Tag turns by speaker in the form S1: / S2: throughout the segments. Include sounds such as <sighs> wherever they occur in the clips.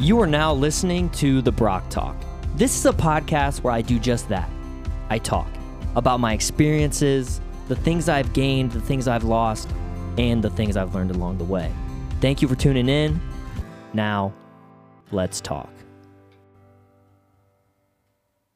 S1: You are now listening to The Brock Talk. This is a podcast where I do just that. I talk about my experiences, the things I've gained, the things I've lost, and the things I've learned along the way. Thank you for tuning in. Now, let's talk.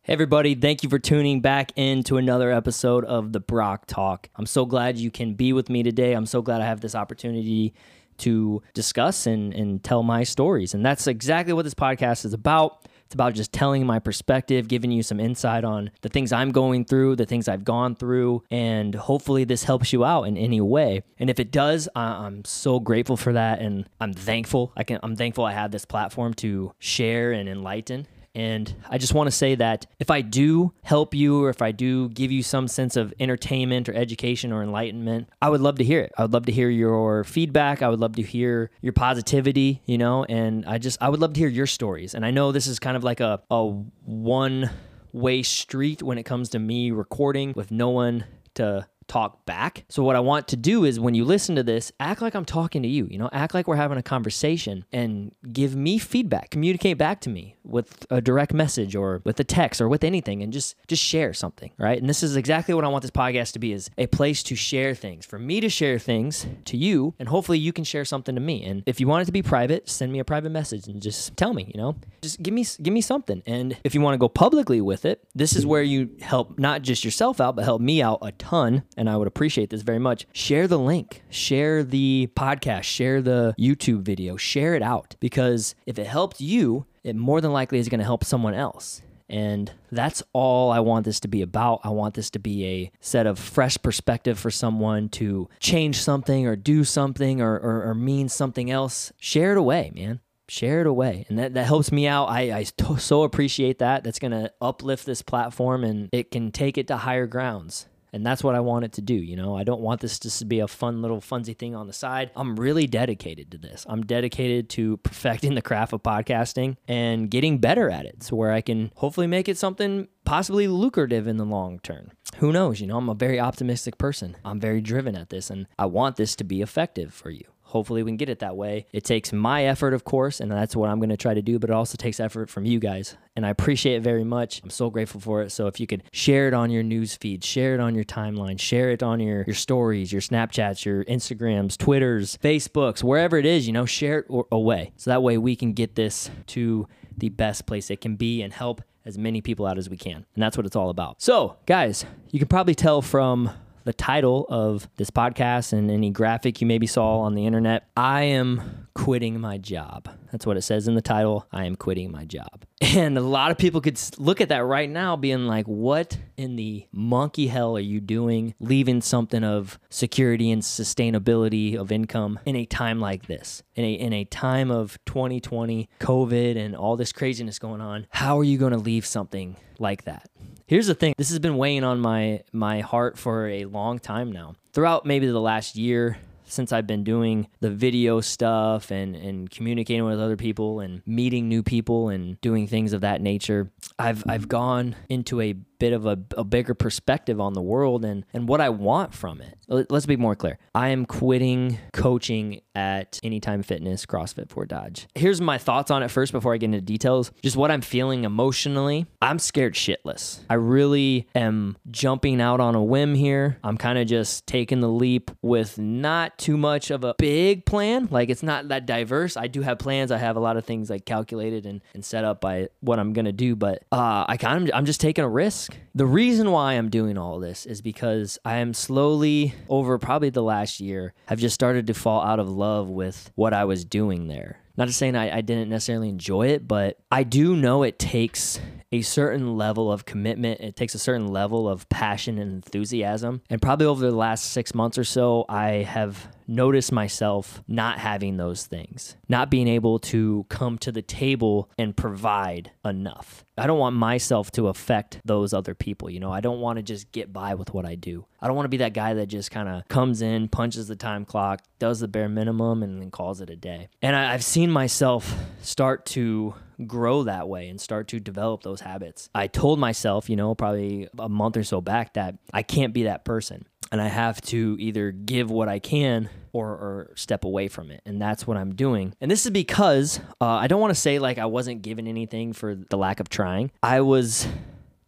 S1: Hey, everybody, thank you for tuning back into another episode of the Brock Talk. I'm so glad you can be with me today. I'm so glad I have this opportunity to discuss and, and tell my stories. And that's exactly what this podcast is about. It's about just telling my perspective, giving you some insight on the things I'm going through, the things I've gone through, and hopefully this helps you out in any way. And if it does, I'm so grateful for that, and I'm thankful. I can, I'm thankful I have this platform to share and enlighten. And I just want to say that if I do help you or if I do give you some sense of entertainment or education or enlightenment, I would love to hear it. I would love to hear your feedback. I would love to hear your positivity, you know, and I just, I would love to hear your stories. And I know this is kind of like a, a one way street when it comes to me recording with no one to talk back. So what I want to do is when you listen to this, act like I'm talking to you, you know, act like we're having a conversation and give me feedback, communicate back to me with a direct message or with a text or with anything and just just share something, right? And this is exactly what I want this podcast to be is a place to share things, for me to share things to you and hopefully you can share something to me. And if you want it to be private, send me a private message and just tell me, you know. Just give me give me something. And if you want to go publicly with it, this is where you help not just yourself out, but help me out a ton and I would appreciate this very much, share the link, share the podcast, share the YouTube video, share it out because if it helped you, it more than likely is going to help someone else. And that's all I want this to be about. I want this to be a set of fresh perspective for someone to change something or do something or, or, or mean something else. Share it away, man. Share it away. And that, that helps me out. I, I so appreciate that. That's going to uplift this platform and it can take it to higher grounds and that's what I want it to do. You know, I don't want this to be a fun little funsy thing on the side. I'm really dedicated to this. I'm dedicated to perfecting the craft of podcasting and getting better at it so where I can hopefully make it something possibly lucrative in the long term. Who knows? You know, I'm a very optimistic person. I'm very driven at this and I want this to be effective for you hopefully we can get it that way. It takes my effort, of course, and that's what I'm going to try to do, but it also takes effort from you guys. And I appreciate it very much. I'm so grateful for it. So if you could share it on your news feed, share it on your timeline, share it on your, your stories, your Snapchats, your Instagrams, Twitters, Facebooks, wherever it is, you know, share it away. So that way we can get this to the best place it can be and help as many people out as we can. And that's what it's all about. So, guys, you can probably tell from the title of this podcast and any graphic you maybe saw on the internet, I am quitting my job. That's what it says in the title. I am quitting my job. <laughs> And a lot of people could look at that right now being like, what in the monkey hell are you doing leaving something of security and sustainability of income in a time like this? In a, in a time of 2020, COVID, and all this craziness going on, how are you going to leave something like that? Here's the thing. This has been weighing on my my heart for a long time now. Throughout maybe the last year, since I've been doing the video stuff and, and communicating with other people and meeting new people and doing things of that nature, I've I've gone into a bit of a, a bigger perspective on the world and, and what I want from it. Let's be more clear. I am quitting coaching at Anytime Fitness, CrossFit Fort Dodge. Here's my thoughts on it first before I get into details. Just what I'm feeling emotionally. I'm scared shitless. I really am jumping out on a whim here. I'm kind of just taking the leap with not too much of a big plan. Like it's not that diverse. I do have plans. I have a lot of things like calculated and, and set up by what I'm gonna do, but uh, I kind of I'm just taking a risk. The reason why I'm doing all this is because I am slowly, over probably the last year, have just started to fall out of love with what I was doing there. Not to saying I, I didn't necessarily enjoy it, but I do know it takes a certain level of commitment. It takes a certain level of passion and enthusiasm. And probably over the last six months or so, I have noticed myself not having those things, not being able to come to the table and provide enough. I don't want myself to affect those other people. You know, I don't want to just get by with what I do. I don't want to be that guy that just kind of comes in, punches the time clock, does the bare minimum, and then calls it a day. And I, have seen myself start to grow that way and start to develop those habits. I told myself, you know, probably a month or so back that I can't be that person. and I have to either give what I can or, or step away from it. And that's what I'm doing. And this is because uh, I don't want to say like I wasn't given anything for the lack of trying. I was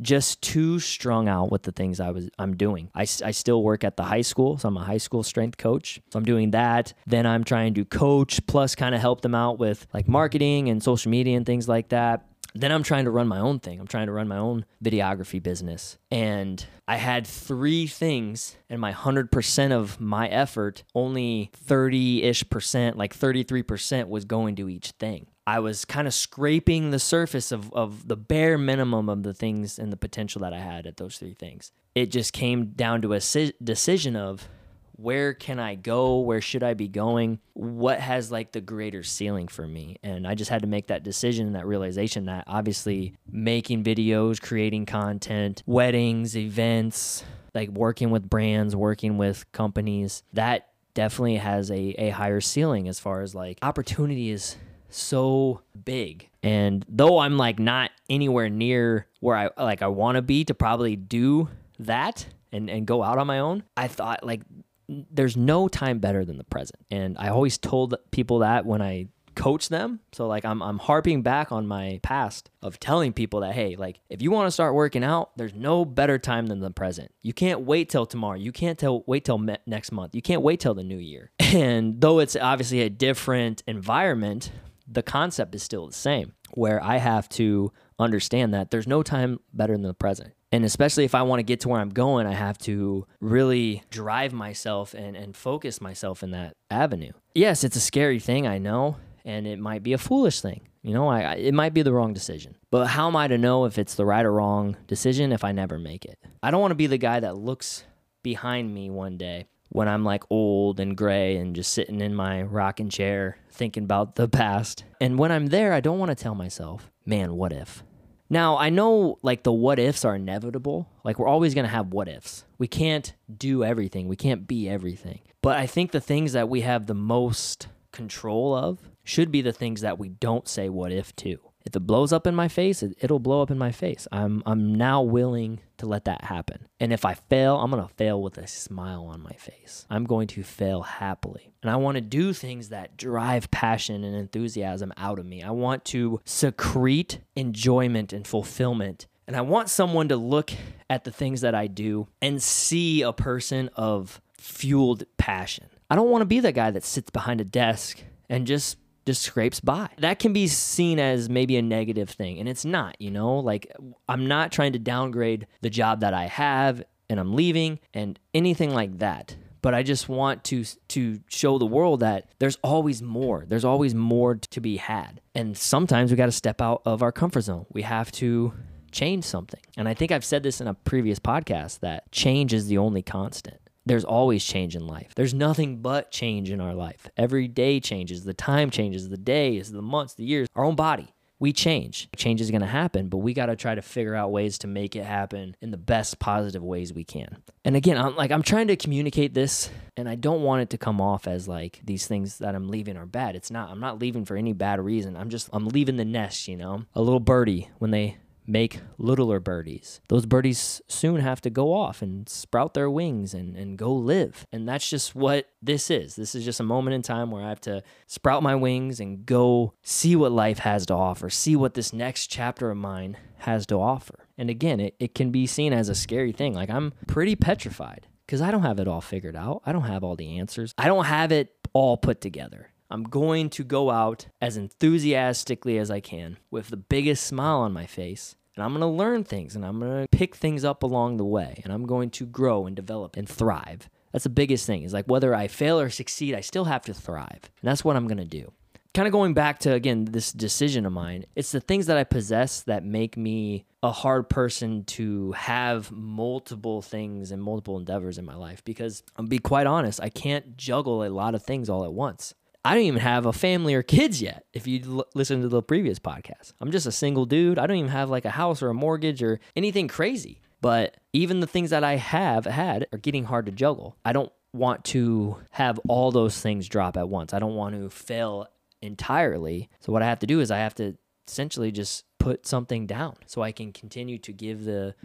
S1: just too strung out with the things I was I'm doing. I, I still work at the high school, so I'm a high school strength coach. So I'm doing that. Then I'm trying to coach plus kind of help them out with like marketing and social media and things like that. Then I'm trying to run my own thing. I'm trying to run my own videography business. And I had three things, and my 100% of my effort, only 30 ish percent, like 33% was going to each thing. I was kind of scraping the surface of, of the bare minimum of the things and the potential that I had at those three things. It just came down to a decision of where can I go? Where should I be going? What has like the greater ceiling for me? And I just had to make that decision and that realization that obviously making videos, creating content, weddings, events, like working with brands, working with companies, that definitely has a, a higher ceiling as far as like opportunity is so big. And though I'm like not anywhere near where I like I want to be to probably do that and and go out on my own, I thought like there's no time better than the present. And I always told people that when I coach them. So like I'm I'm harping back on my past of telling people that hey, like if you want to start working out, there's no better time than the present. You can't wait till tomorrow. You can't tell wait till me- next month. You can't wait till the new year. <laughs> And though it's obviously a different environment, the concept is still the same where I have to understand that there's no time better than the present. And especially if I want to get to where I'm going, I have to really drive myself and, and focus myself in that avenue. Yes, it's a scary thing, I know, and it might be a foolish thing. You know, I, it might be the wrong decision. But how am I to know if it's the right or wrong decision if I never make it? I don't want to be the guy that looks behind me one day when I'm like old and gray and just sitting in my rocking chair thinking about the past. And when I'm there, I don't want to tell myself, man, what if? Now, I know like the what ifs are inevitable. Like we're always going to have what ifs. We can't do everything, we can't be everything. But I think the things that we have the most control of should be the things that we don't say what if to if it blows up in my face, it, will blow up in my face. I'm I'm now willing to let that happen. And if I fail, I'm going to fail with a smile on my face. I'm going to fail happily. And I want to do things that drive passion and enthusiasm out of me. I want to secrete enjoyment and fulfillment. And I want someone to look at the things that I do and see a person of fueled passion. I don't want to be the guy that sits behind a desk and just just scrapes by. That can be seen as maybe a negative thing, and it's not, you know? Like, I'm not trying to downgrade the job that I have and I'm leaving and anything like that. But I just want to to show the world that there's always more. There's always more to be had. And sometimes we got to step out of our comfort zone. We have to change something. And I think I've said this in a previous podcast that change is the only constant there's always change in life. There's nothing but change in our life. Every day changes, the time changes, the days, the months, the years, our own body. We change. Change is going to happen, but we got to try to figure out ways to make it happen in the best positive ways we can. And again, I'm like I'm trying to communicate this and I don't want it to come off as like these things that I'm leaving are bad. It's not. I'm not leaving for any bad reason. I'm just I'm leaving the nest, you know. A little birdie when they make littler birdies. Those birdies soon have to go off and sprout their wings and, and go live. And that's just what this is. This is just a moment in time where I have to sprout my wings and go see what life has to offer, see what this next chapter of mine has to offer. And again, it, it can be seen as a scary thing. Like I'm pretty petrified because I don't have it all figured out. I don't have all the answers. I don't have it all put together. I'm going to go out as enthusiastically as I can with the biggest smile on my face. And I'm going to learn things and I'm going to pick things up along the way. And I'm going to grow and develop and thrive. That's the biggest thing is like whether I fail or succeed, I still have to thrive. And that's what I'm going to do. Kind of going back to, again, this decision of mine, it's the things that I possess that make me a hard person to have multiple things and multiple endeavors in my life because I'll be quite honest, I can't juggle a lot of things all at once. I don't even have a family or kids yet. If you l- listen to the previous podcast, I'm just a single dude. I don't even have like a house or a mortgage or anything crazy. But even the things that I have had are getting hard to juggle. I don't want to have all those things drop at once. I don't want to fail entirely. So what I have to do is I have to essentially just put something down so I can continue to give the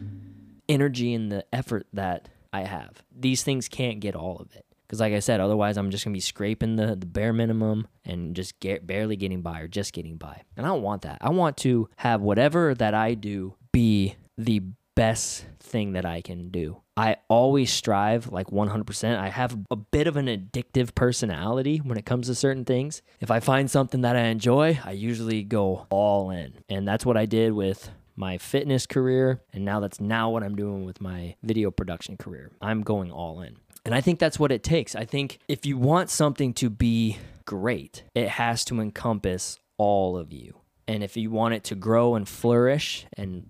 S1: energy and the effort that I have. These things can't get all of it. Because, like I said, otherwise I'm just gonna be scraping the, the bare minimum and just get barely getting by or just getting by. And I don't want that. I want to have whatever that I do be the best thing that I can do. I always strive like 100%. I have a bit of an addictive personality when it comes to certain things. If I find something that I enjoy, I usually go all in. And that's what I did with my fitness career and now that's now what I'm doing with my video production career. I'm going all in. And I think that's what it takes. I think if you want something to be great, it has to encompass all of you. And if you want it to grow and flourish and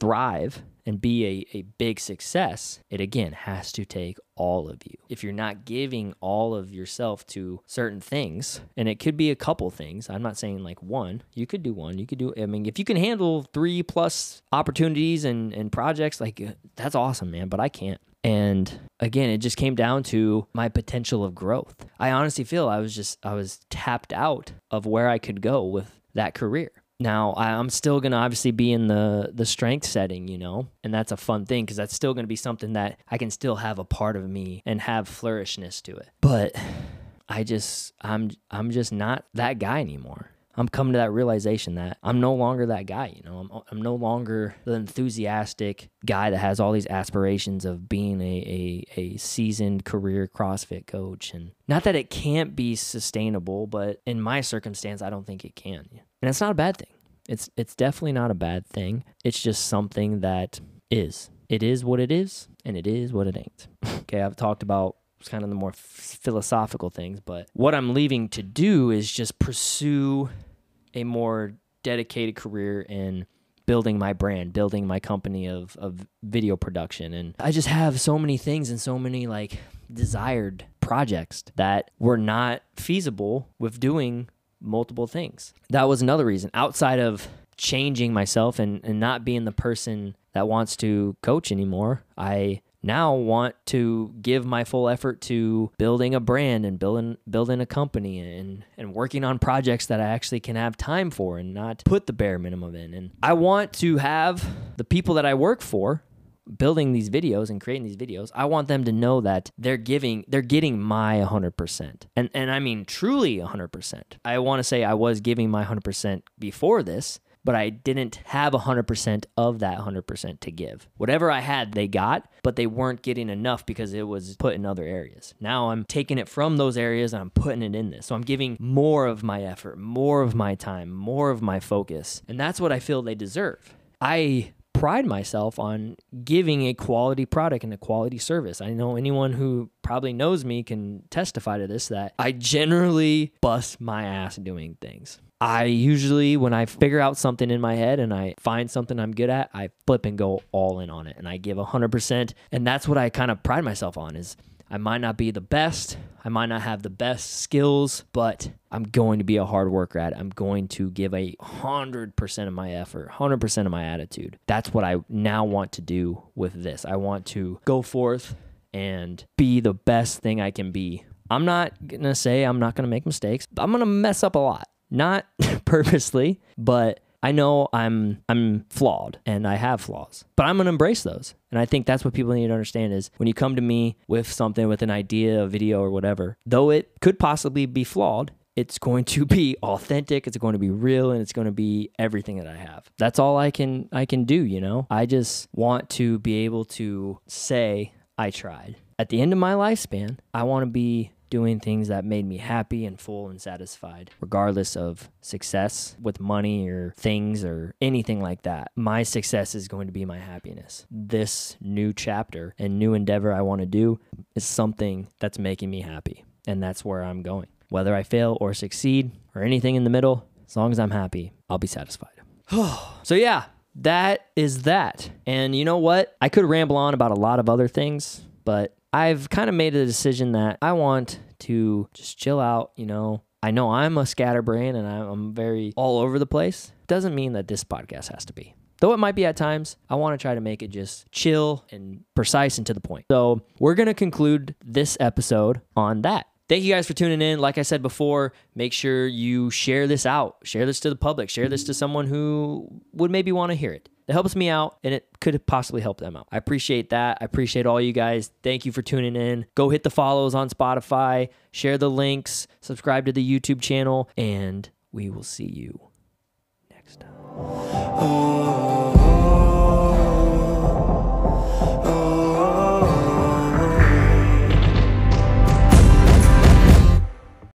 S1: thrive and be a, a big success, it again has to take all of you. If you're not giving all of yourself to certain things, and it could be a couple things, I'm not saying like one, you could do one, you could do, I mean, if you can handle three plus opportunities and, and projects, like uh, that's awesome, man, but I can't. And again, it just came down to my potential of growth. I honestly feel I was just, I was tapped out of where I could go with that career. Now I'm still gonna obviously be in the the strength setting, you know, and that's a fun thing because that's still gonna be something that I can still have a part of me and have flourishness to it. But I just I'm I'm just not that guy anymore. I'm coming to that realization that I'm no longer that guy. You know, I'm, I'm no longer the enthusiastic guy that has all these aspirations of being a, a, a seasoned career CrossFit coach. And not that it can't be sustainable, but in my circumstance, I don't think it can. And it's not a bad thing. It's it's definitely not a bad thing. It's just something that is. It is what it is, and it is what it ain't. <laughs> okay, I've talked about kind of the more philosophical things, but what I'm leaving to do is just pursue a more dedicated career in building my brand, building my company of, of video production. And I just have so many things and so many like desired projects that were not feasible with doing multiple things. That was another reason outside of changing myself and, and not being the person that wants to coach anymore. I now want to give my full effort to building a brand and building building a company and and working on projects that I actually can have time for and not put the bare minimum in. And I want to have the people that I work for building these videos and creating these videos, I want them to know that they're giving they're getting my 100%. And and I mean truly 100%. I want to say I was giving my 100% before this, but I didn't have 100% of that 100% to give. Whatever I had, they got, but they weren't getting enough because it was put in other areas. Now I'm taking it from those areas and I'm putting it in this. So I'm giving more of my effort, more of my time, more of my focus. And that's what I feel they deserve. I pride myself on giving a quality product and a quality service. I know anyone who probably knows me can testify to this that I generally bust my ass doing things. I usually, when I figure out something in my head and I find something I'm good at, I flip and go all in on it and I give 100%. And that's what I kind of pride myself on is I might not be the best, I might not have the best skills, but I'm going to be a hard worker at it. I'm going to give a 100% of my effort, 100% of my attitude. That's what I now want to do with this. I want to go forth and be the best thing I can be. I'm not going to say I'm not going to make mistakes. I'm going to mess up a lot. Not <laughs> purposely, but I know I'm I'm flawed and I have flaws, but I'm gonna embrace those. And I think that's what people need to understand is when you come to me with something, with an idea, a video, or whatever, though it could possibly be flawed, it's going to be <laughs> authentic it's going to be real and it's going to be everything that i have. That's all i can i can do you know? I just want to be able to say i tried. At the end of my lifespan i want to be doing things that made me happy and full and satisfied, regardless of success with money or things or anything like that. My success is going to be my happiness. This new chapter and new endeavor I want to do is something that's making me happy. And that's where I'm going. Whether I fail or succeed or anything in the middle, as long as I'm happy, I'll be satisfied. <sighs> so, yeah, that is that. And you know what? I could ramble on about a lot of other things, but I've kind of made a decision that I want to just chill out, you know. I know I'm a scatterbrain and I'm very all over the place. Doesn't mean that this podcast has to be. Though it might be at times, I want to try to make it just chill and precise and to the point. So, we're going to conclude this episode on that. Thank you guys for tuning in. Like I said before, make sure you share this out. Share this to the public. Share this to someone who would maybe want to hear it. It helps me out and it could possibly help them out. I appreciate that. I appreciate all you guys. Thank you for tuning in. Go hit the follows on Spotify, share the links, subscribe to the YouTube channel, and we will see you next time. Oh.